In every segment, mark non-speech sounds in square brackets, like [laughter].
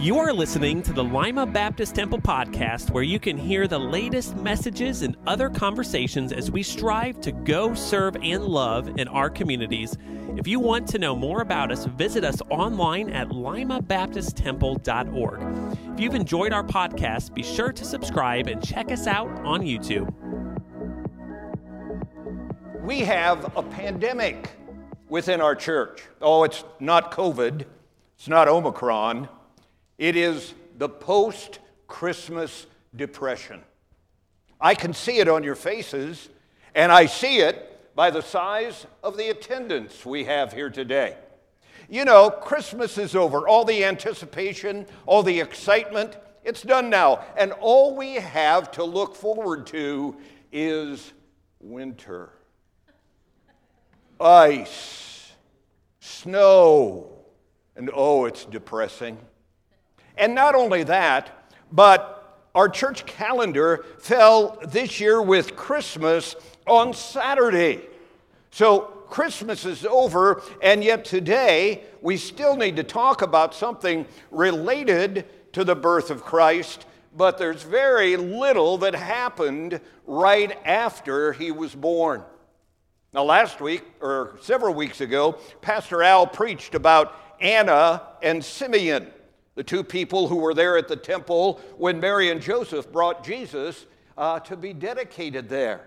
You are listening to the Lima Baptist Temple podcast, where you can hear the latest messages and other conversations as we strive to go, serve, and love in our communities. If you want to know more about us, visit us online at limabaptisttemple.org. If you've enjoyed our podcast, be sure to subscribe and check us out on YouTube. We have a pandemic within our church. Oh, it's not COVID, it's not Omicron. It is the post Christmas depression. I can see it on your faces, and I see it by the size of the attendance we have here today. You know, Christmas is over. All the anticipation, all the excitement, it's done now. And all we have to look forward to is winter. Ice, snow, and oh, it's depressing. And not only that, but our church calendar fell this year with Christmas on Saturday. So Christmas is over, and yet today we still need to talk about something related to the birth of Christ, but there's very little that happened right after he was born. Now, last week, or several weeks ago, Pastor Al preached about Anna and Simeon the two people who were there at the temple when Mary and Joseph brought Jesus uh, to be dedicated there.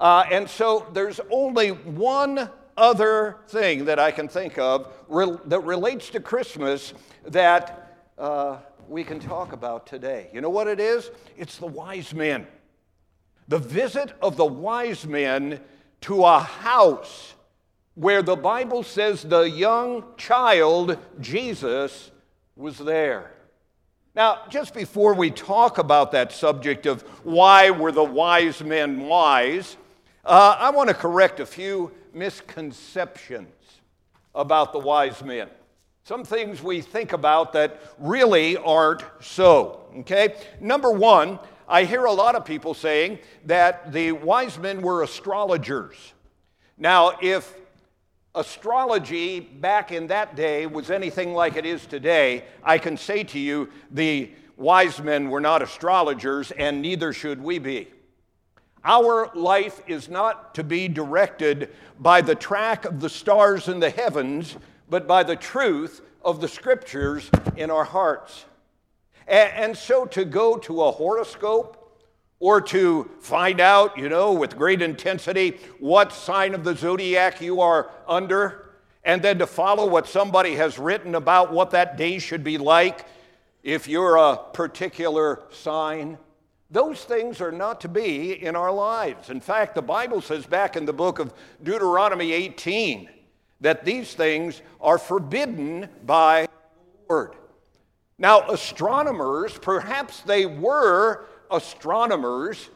Uh, and so there's only one other thing that I can think of re- that relates to Christmas that uh, we can talk about today. You know what it is? It's the wise men. The visit of the wise men to a house where the Bible says the young child, Jesus, was there. Now, just before we talk about that subject of why were the wise men wise, uh, I want to correct a few misconceptions about the wise men. Some things we think about that really aren't so. Okay? Number one, I hear a lot of people saying that the wise men were astrologers. Now, if astrology back in that day was anything like it is today, I can say to you the wise men were not astrologers, and neither should we be. Our life is not to be directed by the track of the stars in the heavens, but by the truth of the scriptures in our hearts. And, so to go to a horoscope or to find out, you know, with great intensity what sign of the zodiac you are under, and then to follow what somebody has written about what that day should be like if you're a particular sign. Those things are not to be in our lives. In fact, the Bible says back in the book of Deuteronomy 18 that these things are forbidden by the Word. Now, astronomers, perhaps they were astronomers,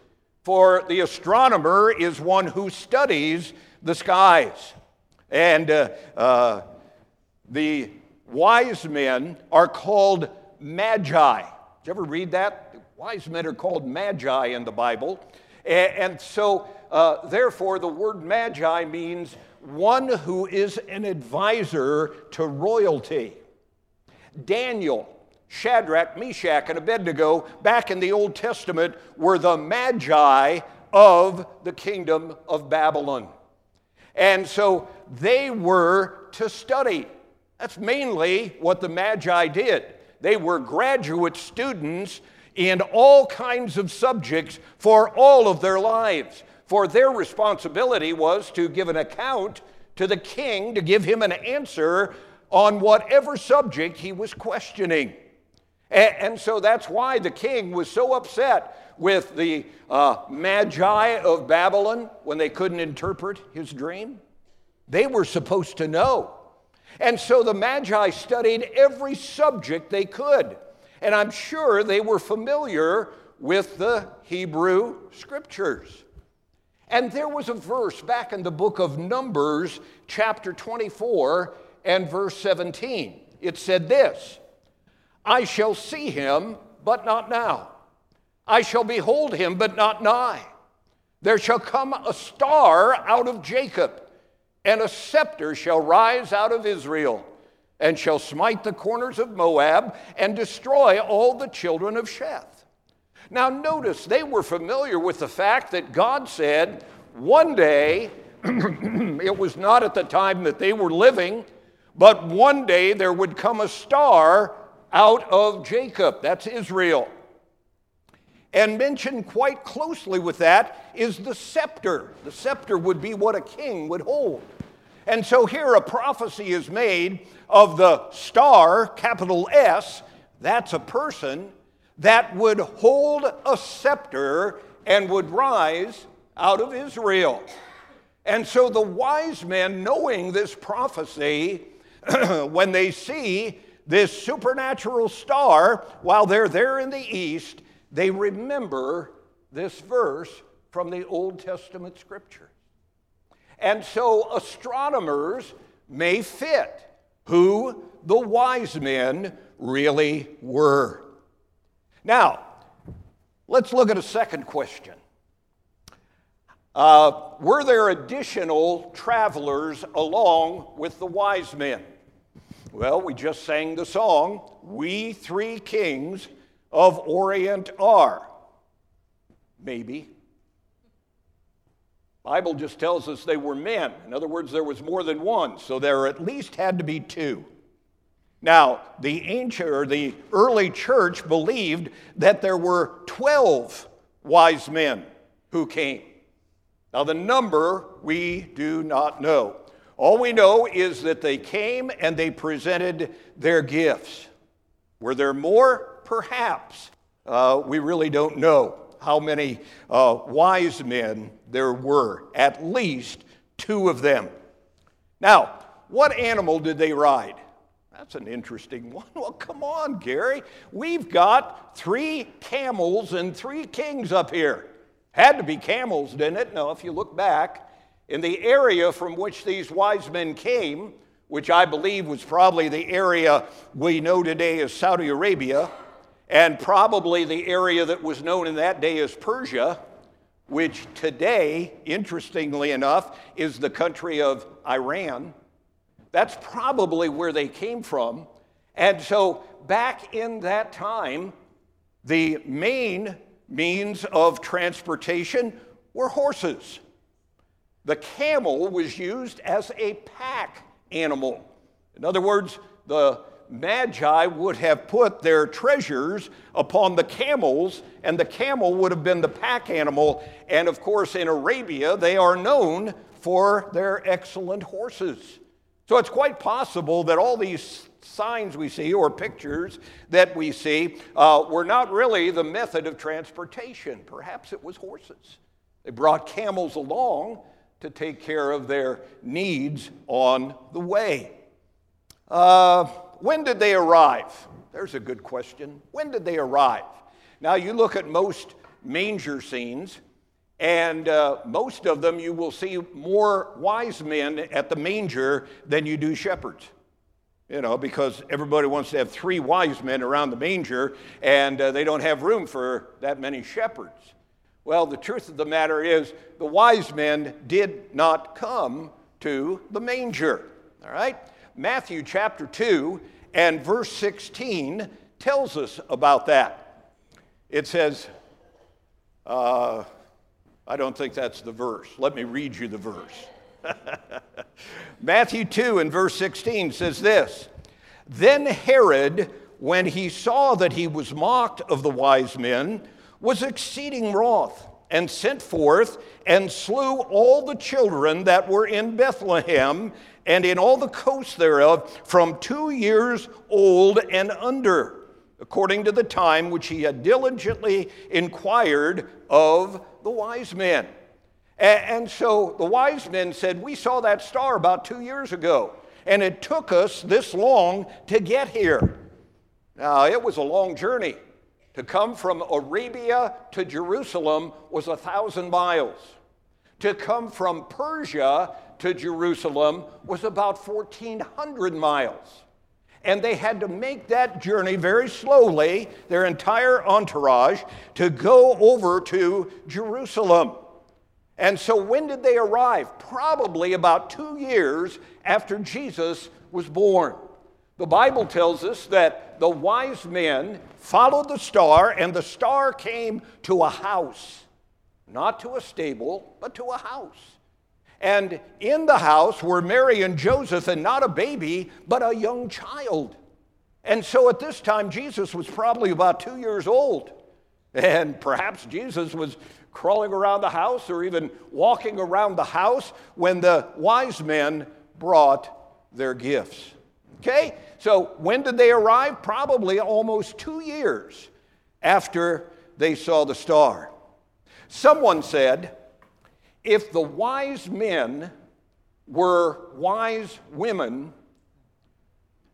for the astronomer is one who studies the skies. And uh, uh, the wise men are called magi. Did you ever read that? Wise men are called magi in the Bible. And, so, uh, therefore, the word magi means one who is an advisor to royalty. Daniel Shadrach, Meshach, and Abednego back in the Old Testament were the magi of the kingdom of Babylon. And so they were to study. That's mainly what the magi did. They were graduate students in all kinds of subjects for all of their lives. For their responsibility was to give an account to the king, to give him an answer on whatever subject he was questioning. And, so that's why the king was so upset with the uh, magi of Babylon when they couldn't interpret his dream. They were supposed to know. And so the magi studied every subject they could. And I'm sure they were familiar with the Hebrew scriptures. And there was a verse back in the book of Numbers, chapter 24, and verse 17. It said this I shall see him, but not now. I shall behold him, but not nigh. There shall come a star out of Jacob, and a scepter shall rise out of Israel. and shall smite the corners of Moab and destroy all the children of Sheth. Now, notice they were familiar with the fact that God said one day, [clears throat] it was not at the time that they were living, but one day there would come a star out of Jacob. That's Israel. And mentioned quite closely with that is the scepter. The scepter would be what a king would hold. And so here a prophecy is made of the star, capital S, that's a person, that would hold a scepter and would rise out of Israel. And so the wise men, knowing this prophecy, [clears throat] when they see this supernatural star while they're there in the east, they remember this verse from the Old Testament scripture. And so astronomers may fit who the wise men really were. Now, let's look at a second question. Uh, were there additional travelers along with the wise men? Well, we just sang the song, We Three Kings of Orient Are. Maybe. Bible just tells us they were men. In other words, there was more than one, so there at least had to be two. Now, the ancient or the early church believed that there were 12 wise men who came. Now, the number we do not know. All we know is that they came and they presented their gifts. Were there more? Perhaps. Uh, we really don't know how many uh, wise men there were, at least two of them. Now, what animal did they ride? That's an interesting [laughs] one. Well, come on, Gary. We've got three camels and three kings up here. Had to be camels, didn't it? No, if you look back, in the area from which these wise men came, which I believe was probably the area we know today as Saudi Arabia, and probably the area that was known in that day as Persia, which today, interestingly enough, is the country of Iran. That's probably where they came from. And so, back in that time, the main means of transportation were horses. The camel was used as a pack animal. In other words, the Magi would have put their treasures upon the camels, and the camel would have been the pack animal. And of course, in Arabia, they are known for their excellent horses. So it's quite possible that all these signs we see or pictures that we see uh, were not really the method of transportation. Perhaps it was horses. They brought camels along to take care of their needs on the way. Uh, when did they arrive? There's a good question. When did they arrive? Now, you look at most manger scenes, and uh, most of them you will see more wise men at the manger than you do shepherds. You know, because everybody wants to have three wise men around the manger, and uh, they don't have room for that many shepherds. Well, the truth of the matter is, the wise men did not come to the manger. All right? Matthew chapter 2 and verse 16 tells us about that. It says, uh, I don't think that's the verse. Let me read you the verse. [laughs] Matthew 2 and verse 16 says this Then Herod, when he saw that he was mocked of the wise men, was exceeding wroth, and sent forth and slew all the children that were in Bethlehem and in all the coasts thereof from two years old and under, according to the time which he had diligently inquired of the wise men. And so the wise men said, We saw that star about two years ago, and it took us this long to get here. Now, it was a long journey. To come from Arabia to Jerusalem was a thousand miles. To come from Persia to Jerusalem was about 1,400 miles. And they had to make that journey very slowly, their entire entourage, to go over to Jerusalem. And so, when did they arrive? Probably about two years after Jesus was born. The Bible tells us that the wise men followed the star, and the star came to a house, not to a stable, but to a house. And in the house were Mary and Joseph, and not a baby, but a young child. And so at this time, Jesus was probably about two years old. And perhaps Jesus was crawling around the house or even walking around the house when the wise men brought their gifts. Okay? So when did they arrive? Probably almost two years after they saw the star. Someone said, if the wise men were wise women,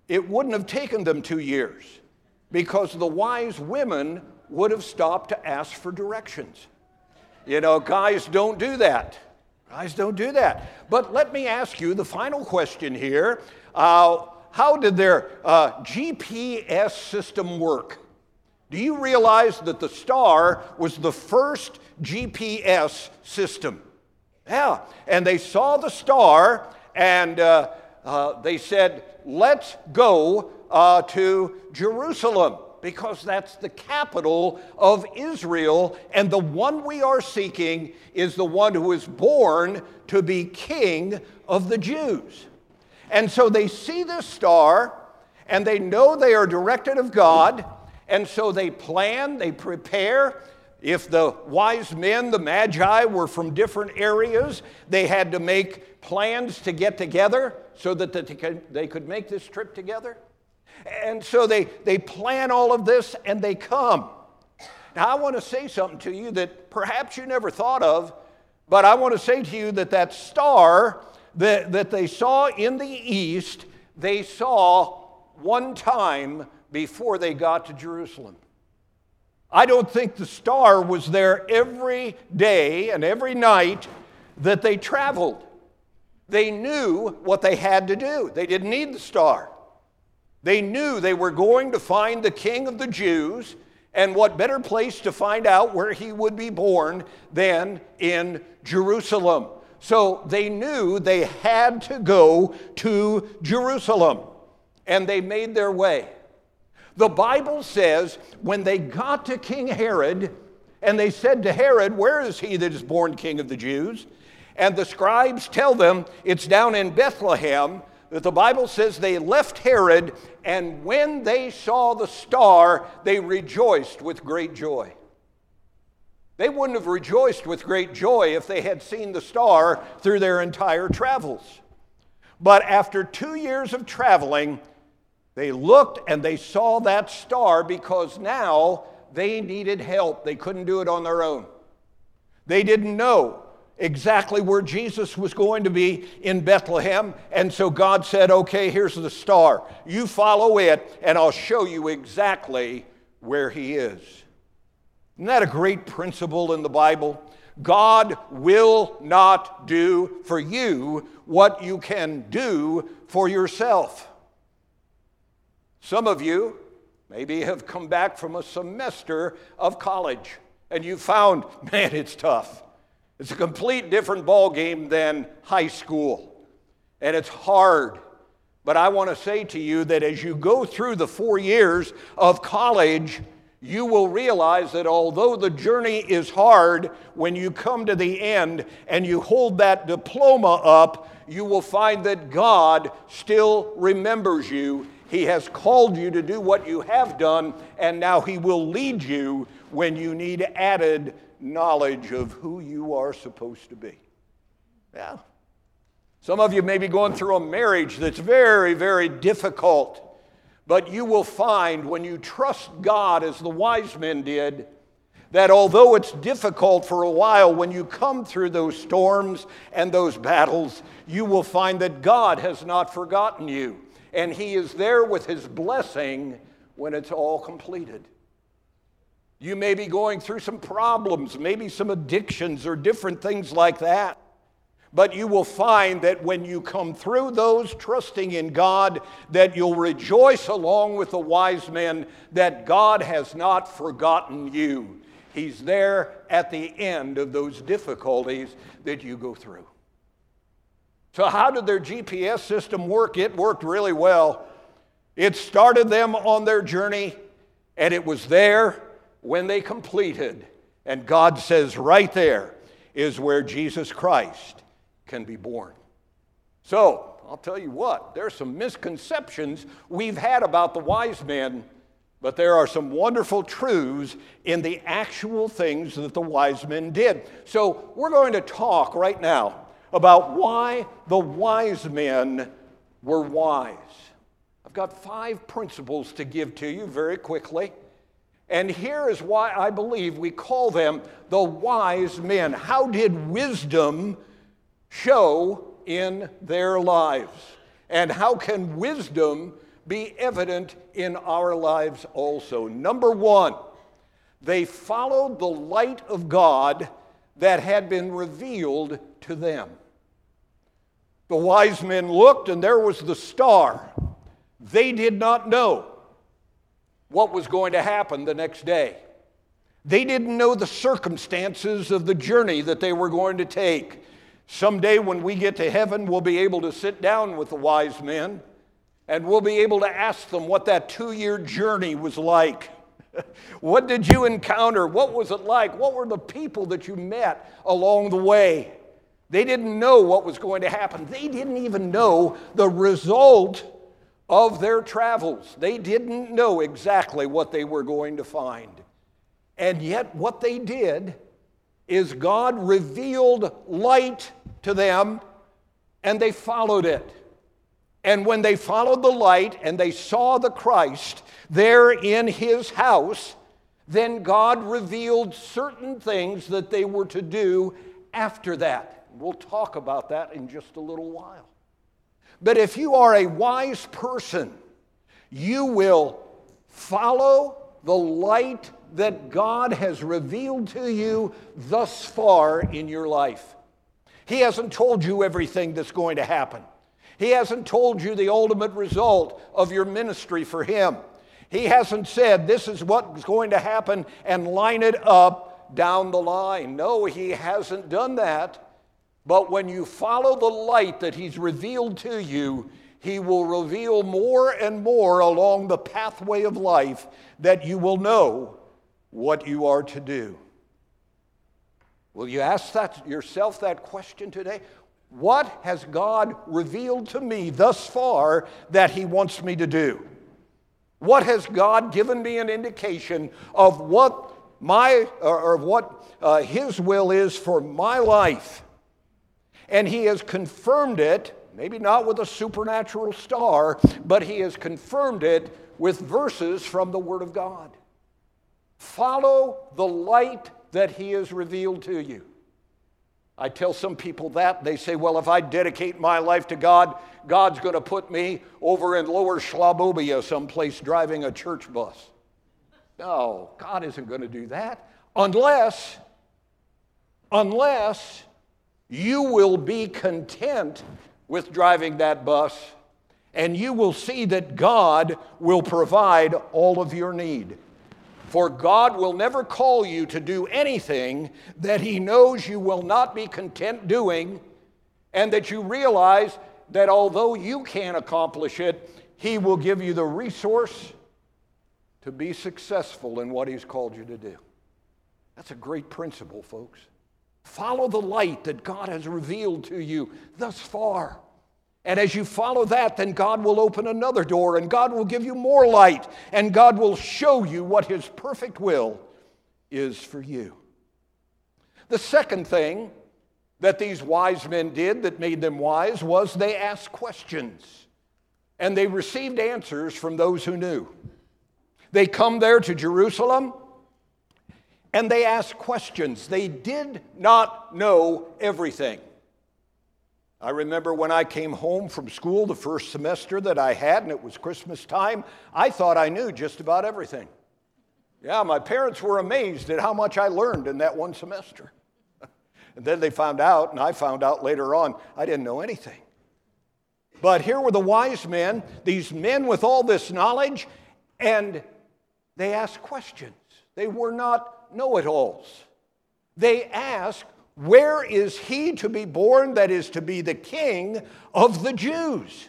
it wouldn't have taken them two years because the wise women would have stopped to ask for directions. You know, guys don't do that. Guys don't do that. But let me ask you the final question here. Uh, how did their uh, GPS system work? Do you realize that the star was the first GPS system? Yeah. And they saw the star and uh, uh they said, let's go uh, to Jerusalem because that's the capital of Israel. And the one we are seeking is the one who is born to be king of the Jews. And so they see this star and they know they are directed of God. And so they plan, they prepare. If the wise men, the magi, were from different areas, they had to make plans to get together so that they could, make this trip together. And so they, they plan all of this and they come. Now, I want to say something to you that perhaps you never thought of, but I want to say to you that that star that, that they saw in the east, they saw one time before they got to Jerusalem. I don't think the star was there every day and every night that they traveled. They knew what they had to do, they didn't need the star. They knew they were going to find the king of the Jews, and what better place to find out where he would be born than in Jerusalem. So they knew they had to go to Jerusalem, and they made their way. The Bible says when they got to King Herod, and they said to Herod, Where is he that is born king of the Jews? And the scribes tell them it's down in Bethlehem that the Bible says they left Herod, and when they saw the star, they rejoiced with great joy. They wouldn't have rejoiced with great joy if they had seen the star through their entire travels. But after two years of traveling, they looked and they saw that star because now they needed help. They couldn't do it on their own. They didn't know exactly where Jesus was going to be in Bethlehem. And so God said, Okay, here's the star. You follow it, and I'll show you exactly where he is. Isn't that a great principle in the Bible? God will not do for you what you can do for yourself. Some of you maybe have come back from a semester of college and you found, [laughs] man, it's tough. It's a complete different ball game than high school, and it's hard. But I want to say to you that as you go through the four years of college, you will realize that although the journey is hard, when you come to the end and you hold that diploma up, you will find that God still remembers you. He has called you to do what you have done, and now He will lead you when you need added knowledge of who you are supposed to be. Yeah. Some of you may be going through a marriage that's very, very difficult, but you will find when you trust God as the wise men did, that although it's difficult for a while, when you come through those storms and those battles, you will find that God has not forgotten you. And He is there with His blessing when it's all completed. You may be going through some problems, maybe some addictions or different things like that. But you will find that when you come through those trusting in God, that you'll rejoice along with the wise men that God has not forgotten you. He's there at the end of those difficulties that you go through. So, how did their GPS system work? It worked really well. It started them on their journey, and it was there when they completed. And God says, right there is where Jesus Christ can be born. So, I'll tell you what, there's some misconceptions we've had about the wise men, but there are some wonderful truths in the actual things that the wise men did. So, we're going to talk right now about why the wise men were wise. I've got five principles to give to you very quickly. And here is why I believe we call them the wise men. How did wisdom show in their lives? And how can wisdom be evident in our lives also? Number one, they followed the light of God that had been revealed to them. The wise men looked, and there was the star. They did not know what was going to happen the next day. They didn't know the circumstances of the journey that they were going to take. Someday, when we get to heaven, we'll be able to sit down with the wise men and we'll be able to ask them what that two year journey was like. [laughs] what did you encounter? What was it like? What were the people that you met along the way? They didn't know what was going to happen. They didn't even know the result of their travels. They didn't know exactly what they were going to find. And yet, what they did is God revealed light to them and they followed it. And when they followed the light and they saw the Christ there in his house, then God revealed certain things that they were to do after that. We'll talk about that in just a little while. But if you are a wise person, you will follow the light that God has revealed to you thus far in your life. He hasn't told you everything that's going to happen. He hasn't told you the ultimate result of your ministry for Him. He hasn't said, This is what's going to happen and line it up down the line. No, He hasn't done that. But when you follow the light that He's revealed to you, He will reveal more and more along the pathway of life that you will know what you are to do. Will you ask that yourself that question today? What has God revealed to me thus far that He wants me to do? What has God given me an indication of what my or, what uh, His will is for my life? And he has confirmed it, maybe not with a supernatural star, but he has confirmed it with verses from the Word of God. Follow the light that he has revealed to you. I tell some people that. They say, well, if I dedicate my life to God, God's going to put me over in lower Schlabobia someplace driving a church bus. No, God isn't going to do that unless, unless you will be content with driving that bus, and you will see that God will provide all of your need. For God will never call you to do anything that He knows you will not be content doing, and that you realize that although you can't accomplish it, He will give you the resource to be successful in what He's called you to do. That's a great principle, folks. Follow the light that God has revealed to you thus far. And as you follow that, then God will open another door and God will give you more light and God will show you what His perfect will is for you. The second thing that these wise men did that made them wise was they asked questions and they received answers from those who knew. They come there to Jerusalem and they asked questions. They did not know everything. I remember when I came home from school the first semester that I had, and it was Christmas time, I thought I knew just about everything. Yeah, my parents were amazed at how much I learned in that one semester. [laughs] and then they found out, and I found out later on, I didn't know anything. But here were the wise men, these men with all this knowledge, and they asked questions. They were not know it alls. They ask, Where is he to be born that is to be the king of the Jews?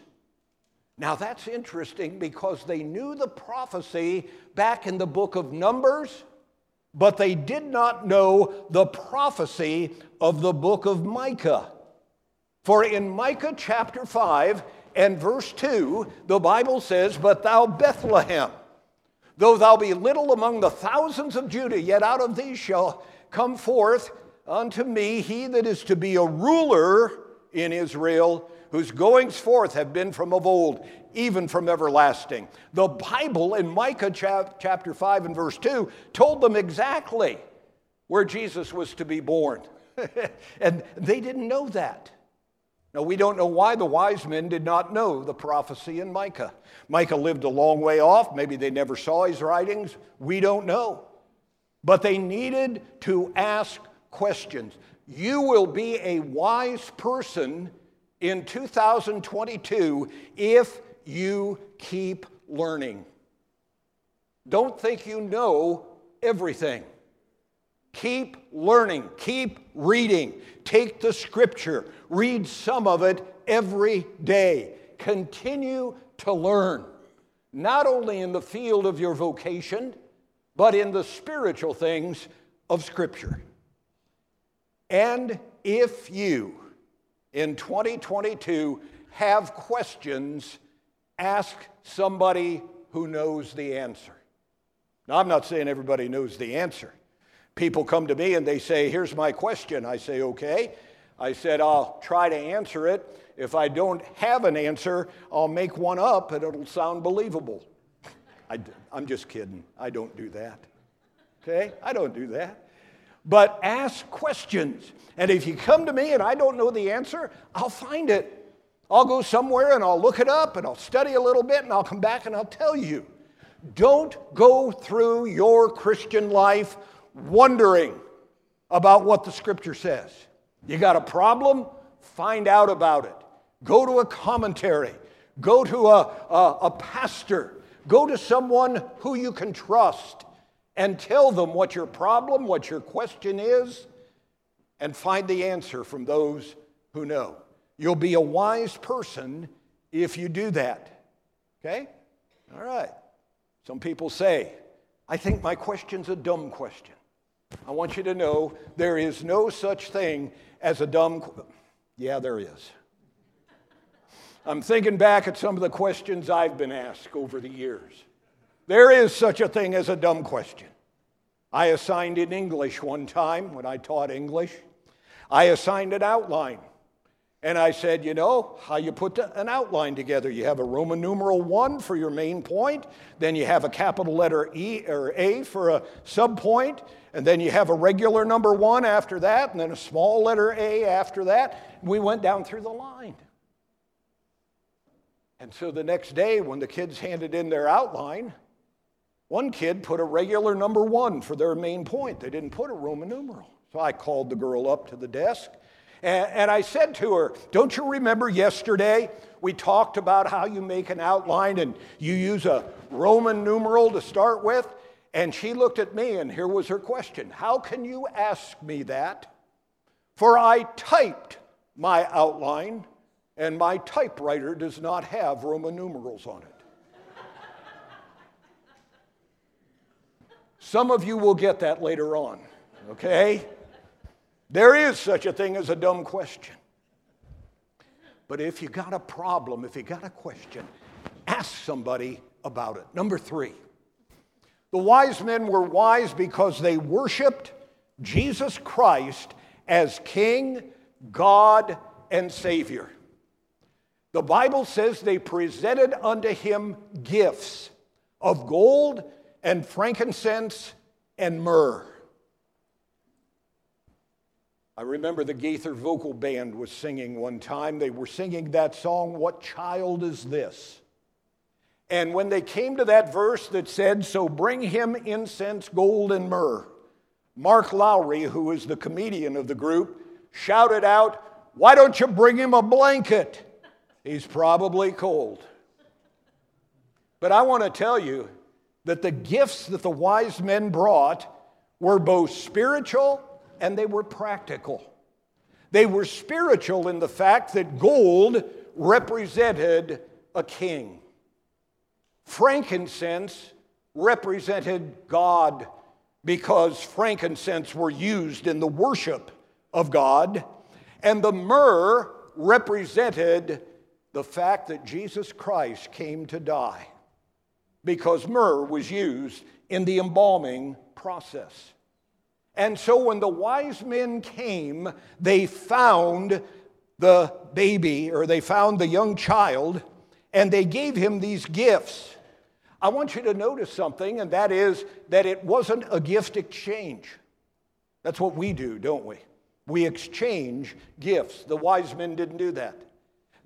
Now that's interesting because they knew the prophecy back in the book of Numbers, but they did not know the prophecy of the book of Micah. For in Micah chapter 5 and verse 2, the Bible says, But thou, Bethlehem, though thou be little among the thousands of Judah, yet out of thee shall come forth unto me he that is to be a ruler in Israel, whose goings forth have been from of old, even from everlasting. The Bible in Micah chapter 5 and verse 2 told them exactly where Jesus was to be born. [laughs] and they didn't know that. Now, we don't know why the wise men did not know the prophecy in Micah. Micah lived a long way off. Maybe they never saw his writings. We don't know. But they needed to ask questions. You will be a wise person in 2022 if you keep learning. Don't think you know everything. Keep learning, keep reading. Take the scripture, read some of it every day. Continue to learn, not only in the field of your vocation, but in the spiritual things of scripture. And if you, in 2022, have questions, ask somebody who knows the answer. Now, I'm not saying everybody knows the answer. People come to me and they say, Here's my question. I say, Okay. I said, I'll try to answer it. If I don't have an answer, I'll make one up and it'll sound believable. [laughs] I, am just kidding. I don't do that. Okay? I don't do that. But ask questions. And if you come to me and I don't know the answer, I'll find it. I'll go somewhere and I'll look it up and I'll study a little bit and I'll come back and I'll tell you. Don't go through your Christian life wondering about what the scripture says. You got a problem? Find out about it. Go to a commentary. Go to a, a, a pastor. Go to someone who you can trust and tell them what your problem, what your question is, and find the answer from those who know. You'll be a wise person if you do that. Okay? All right. Some people say, I think my question's a dumb question. I want you to know there is no such thing as a dumb. Qu- yeah, there is. I'm thinking back at some of the questions I've been asked over the years. There is such a thing as a dumb question. I assigned in English one time when I taught English. I assigned an outline. And I said, you know, how you put an outline together. You have a Roman numeral one for your main point, then you have a capital letter E or A for a subpoint, and then you have a regular number one after that, and then a small letter A after that. We went down through the line. And so the next day, when the kids handed in their outline, one kid put a regular number one for their main point. They didn't put a Roman numeral. So I called the girl up to the desk and, and I said to her, Don't you remember yesterday we talked about how you make an outline and you use a Roman numeral to start with? And she looked at me, and here was her question How can you ask me that? For I typed my outline, and my typewriter does not have Roman numerals on it. Some of you will get that later on, okay? There is such a thing as a dumb question. But if you got a problem, if you got a question, ask somebody about it. Number three, the wise men were wise because they worshiped Jesus Christ as King, God, and Savior. The Bible says they presented unto him gifts of gold and frankincense and myrrh. I remember the Gaither Vocal Band was singing one time. They were singing that song, What Child Is This? And when they came to that verse that said, So bring him incense, gold, and myrrh, Mark Lowry, who is the comedian of the group, shouted out, Why don't you bring him a blanket? He's probably cold. But I want to tell you that the gifts that the wise men brought were both spiritual and they were practical. They were spiritual in the fact that gold represented a king. Frankincense represented God because frankincense were used in the worship of God, and the myrrh represented the fact that Jesus Christ came to die because myrrh was used in the embalming process. And so when the wise men came, they found the baby or they found the young child and they gave him these gifts. I want you to notice something, and that is that it wasn't a gift exchange. That's what we do, don't we? We exchange gifts. The wise men didn't do that.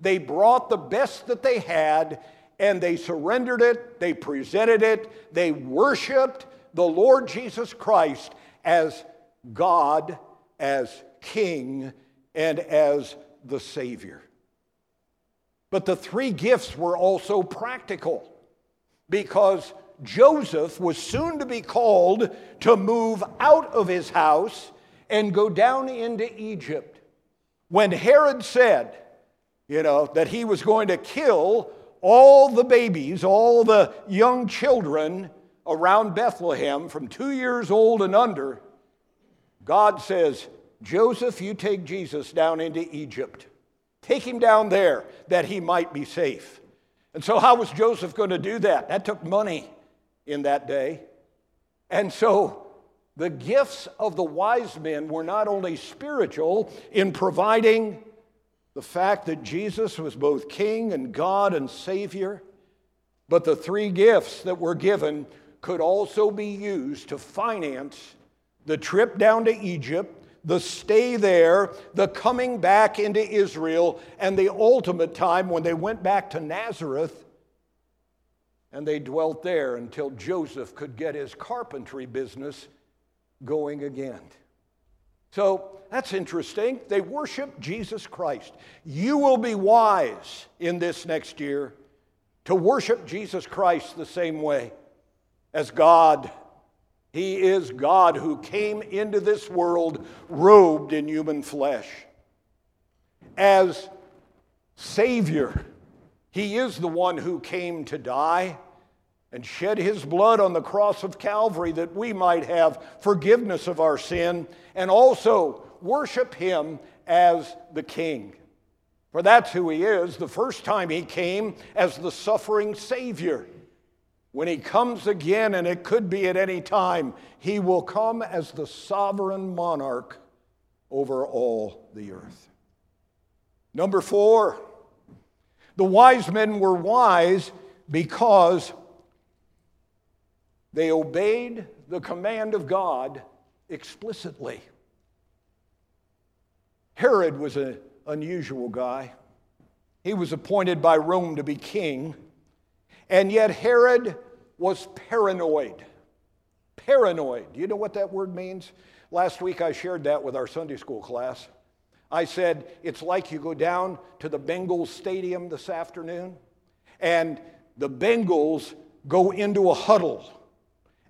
They brought the best that they had and they surrendered it, they presented it, they worshiped the Lord Jesus Christ as God, as King, and as the Savior. But the three gifts were also practical because Joseph was soon to be called to move out of his house and go down into Egypt. When Herod said, you know, that he was going to kill all the babies, all the young children around Bethlehem from two years old and under, God says, Joseph, you take Jesus down into Egypt. Take him down there that he might be safe. And so, how was Joseph going to do that? That took money in that day. And so, the gifts of the wise men were not only spiritual in providing the fact that Jesus was both King and God and Savior, but the three gifts that were given could also be used to finance the trip down to Egypt, the stay there, the coming back into Israel, and the ultimate time when they went back to Nazareth and they dwelt there until Joseph could get his carpentry business going again. So that's interesting. They worship Jesus Christ. You will be wise in this next year to worship Jesus Christ the same way as God. He is God who came into this world robed in human flesh. As Savior, He is the one who came to die and shed his blood on the cross of Calvary that we might have forgiveness of our sin and also worship him as the King. For that's who he is. The first time he came as the suffering Savior. When he comes again, and it could be at any time, he will come as the sovereign monarch over all the earth. Number four, the wise men were wise because they obeyed the command of God explicitly. Herod was an unusual guy. He was appointed by Rome to be king, and yet Herod was paranoid. Paranoid. Do you know what that word means? Last week I shared that with our Sunday school class. I said, it's like you go down to the Bengals stadium this afternoon, and the Bengals go into a huddle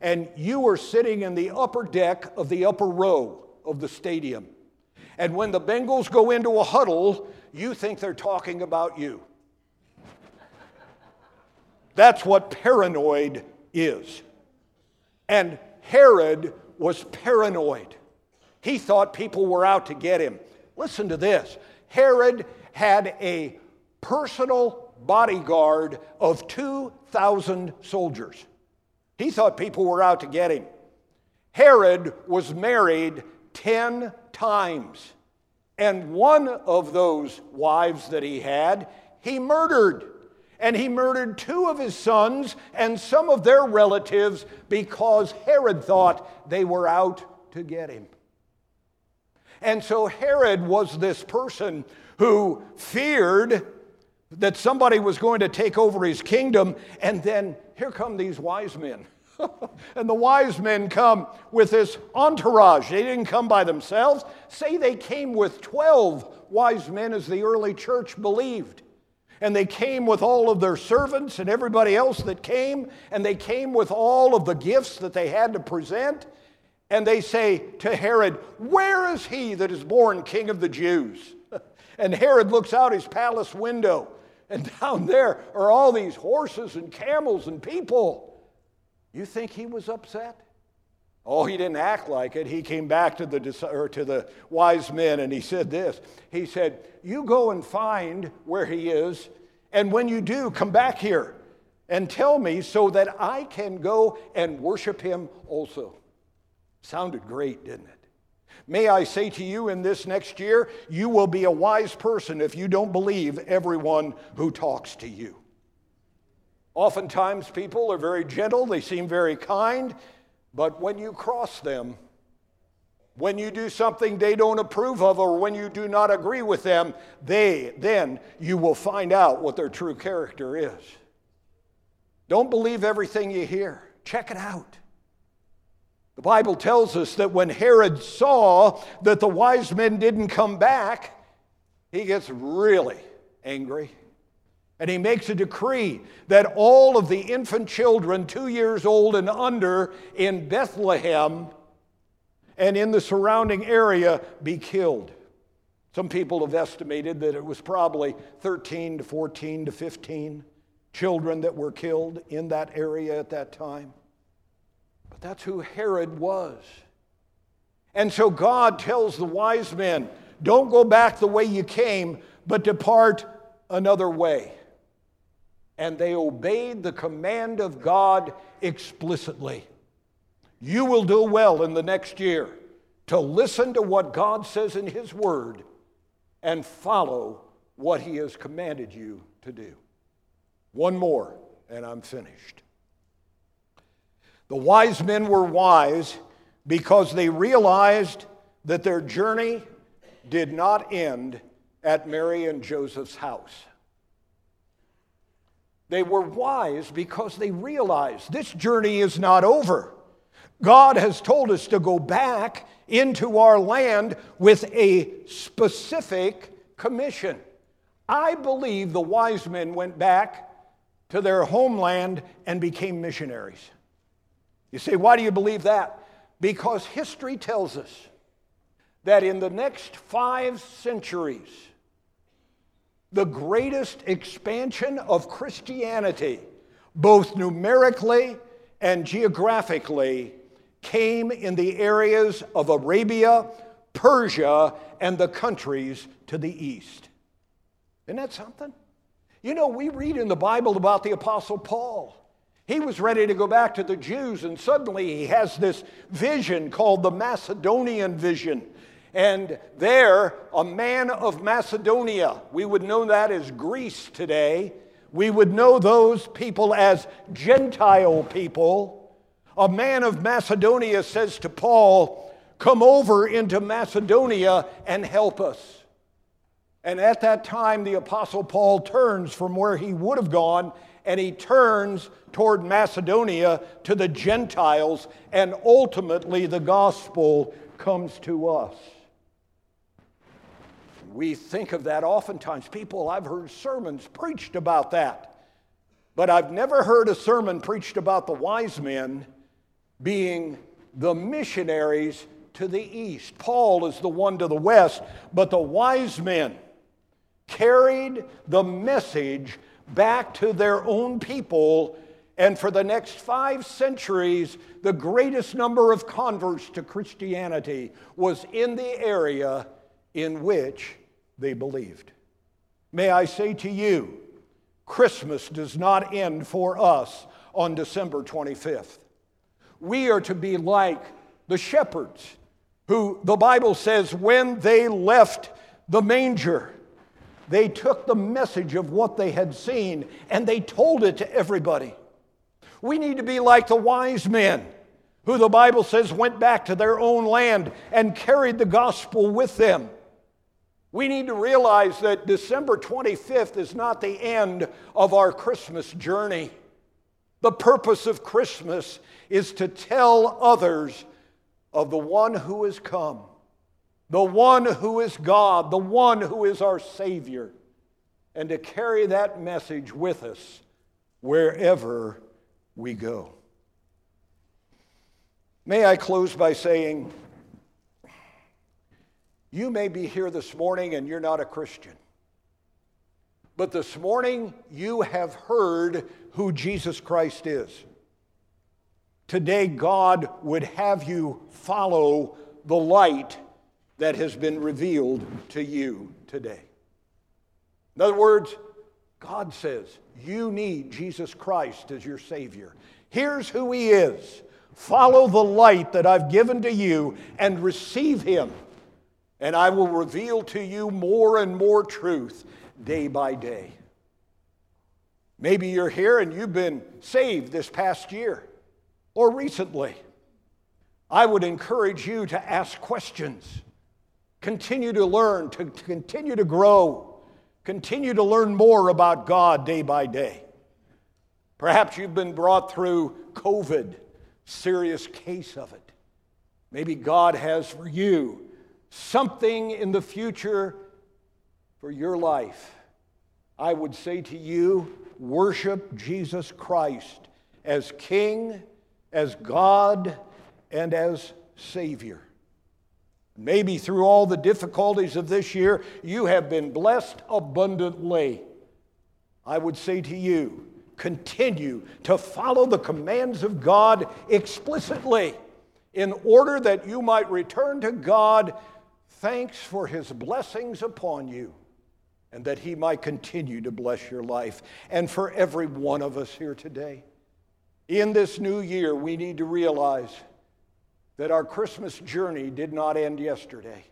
and you are sitting in the upper deck of the upper row of the stadium. And when the Bengals go into a huddle, you think they're talking about you. That's what paranoid is. And Herod was paranoid. He thought people were out to get him. Listen to this Herod had a personal bodyguard of 2,000 soldiers. He thought people were out to get him. Herod was married 10 times. And one of those wives that he had, he murdered. And he murdered two of his sons and some of their relatives because Herod thought they were out to get him. And so Herod was this person who feared that somebody was going to take over his kingdom, and then here come these wise men. [laughs] and the wise men come with this entourage. They didn't come by themselves. Say they came with 12 wise men, as the early church believed. And they came with all of their servants and everybody else that came, and they came with all of the gifts that they had to present. And they say to Herod, Where is he that is born king of the Jews? [laughs] and Herod looks out his palace window And down there are all these horses and camels and people. You think he was upset? Oh, he didn't act like it. He came back to the, to the wise men and he said this. He said, You go and find where he is, and when you do, come back here and tell me so that I can go and worship him also. Sounded great, didn't it? May I say to you in this next year, you will be a wise person if you don't believe everyone who talks to you. Oftentimes, people are very gentle, they seem very kind, but when you cross them, when you do something they don't approve of or when you do not agree with them, they then you will find out what their true character is. Don't believe everything you hear. Check it out. The Bible tells us that when Herod saw that the wise men didn't come back, he gets really angry. And he makes a decree that all of the infant children, two years old and under, in Bethlehem and in the surrounding area be killed. Some people have estimated that it was probably 13 to 14 to 15 children that were killed in that area at that time. But that's who Herod was. And so God tells the wise men, don't go back the way you came, but depart another way. And they obeyed the command of God explicitly. You will do well in the next year to listen to what God says in His Word and follow what He has commanded you to do. One more, and I'm finished. The wise men were wise because they realized that their journey did not end at Mary and Joseph's house. They were wise because they realized this journey is not over. God has told us to go back into our land with a specific commission. I believe the wise men went back to their homeland and became missionaries. You say, why do you believe that? Because history tells us that in the next five centuries, the greatest expansion of Christianity, both numerically and geographically, came in the areas of Arabia, Persia, and the countries to the east. Isn't that something? You know, we read in the Bible about the Apostle Paul. He was ready to go back to the Jews, and suddenly he has this vision called the Macedonian vision. And there, a man of Macedonia, we would know that as Greece today, we would know those people as Gentile people. A man of Macedonia says to Paul, Come over into Macedonia and help us. And at that time, the Apostle Paul turns from where he would have gone and he turns toward Macedonia to the Gentiles, and ultimately the gospel comes to us. We think of that oftentimes. People, I've heard sermons preached about that, but I've never heard a sermon preached about the wise men being the missionaries to the east. Paul is the one to the west, but the wise men carried the message back to their own people. And for the next five centuries, the greatest number of converts to Christianity was in the area in which they believed. May I say to you, Christmas does not end for us on December 25th. We are to be like the shepherds who the Bible says when they left the manger, they took the message of what they had seen and they told it to everybody. We need to be like the wise men who the Bible says went back to their own land and carried the gospel with them. We need to realize that December 25th is not the end of our Christmas journey. The purpose of Christmas is to tell others of the one who has come the one who is God, the one who is our Savior, and to carry that message with us wherever we go. May I close by saying, you may be here this morning and you're not a Christian. But this morning, you have heard who Jesus Christ is. Today, God would have you follow the light that has been revealed to you today. In other words, God says, You need Jesus Christ as your Savior. Here's who He is. Follow the light that I've given to you and receive Him, and I will reveal to you more and more truth day by day. Maybe you're here and you've been saved this past year or recently. I would encourage you to ask questions, continue to learn, to continue to grow, continue to learn more about God day by day. Perhaps you've been brought through COVID, serious case of it. Maybe God has for you something in the future for your life. I would say to you, worship Jesus Christ as King, as God, and as Savior. Maybe through all the difficulties of this year, you have been blessed abundantly. I would say to you, continue to follow the commands of God explicitly in order that you might return to God thanks for his blessings upon you and that he might continue to bless your life. And for every one of us here today, in this new year, we need to realize that our Christmas journey did not end yesterday.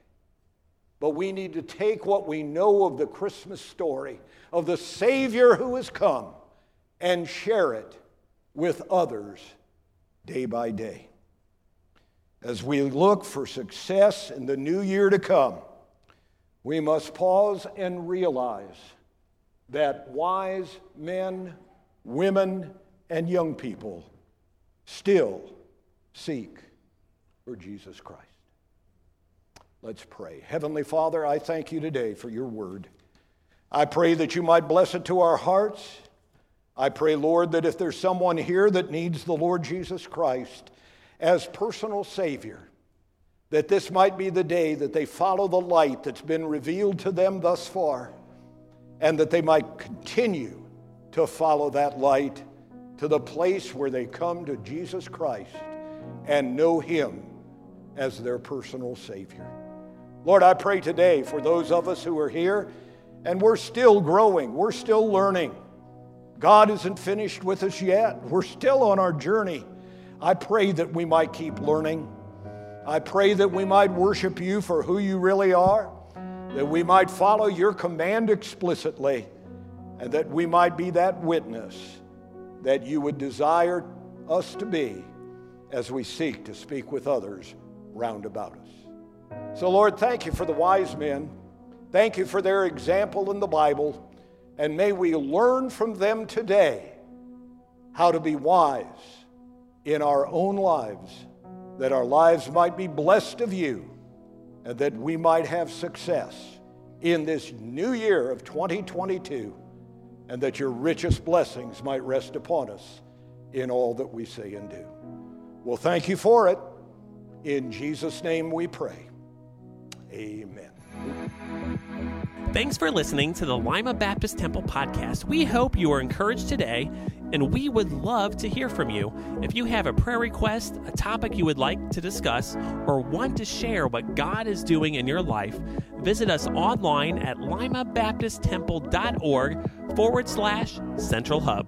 But we need to take what we know of the Christmas story of the Savior who has come and share it with others day by day. As we look for success in the new year to come, we must pause and realize that wise men, women, and young people still seek for Jesus Christ. Let's pray. Heavenly Father, I thank you today for your word. I pray that you might bless it to our hearts. I pray, Lord, that if there's someone here that needs the Lord Jesus Christ as personal Savior, that this might be the day that they follow the light that's been revealed to them thus far, and that they might continue to follow that light to the place where they come to Jesus Christ and know Him as their personal Savior. Lord, I pray today for those of us who are here and we're still growing, we're still learning. God isn't finished with us yet, we're still on our journey. I pray that we might keep learning I pray that we might worship you for who you really are, that we might follow your command explicitly, and that we might be that witness that you would desire us to be as we seek to speak with others round about us. So, Lord, thank you for the wise men. Thank you for their example in the Bible. And may we learn from them today how to be wise in our own lives that our lives might be blessed of you and that we might have success in this new year of 2022 and that your richest blessings might rest upon us in all that we say and do. Well, thank you for it. In Jesus' name we pray. Amen. Thanks for listening to the Lima Baptist Temple podcast. We hope you are encouraged today, and we would love to hear from you. If you have a prayer request, a topic you would like to discuss, or want to share what God is doing in your life, visit us online at limabaptisttemple.org forward slash central hub.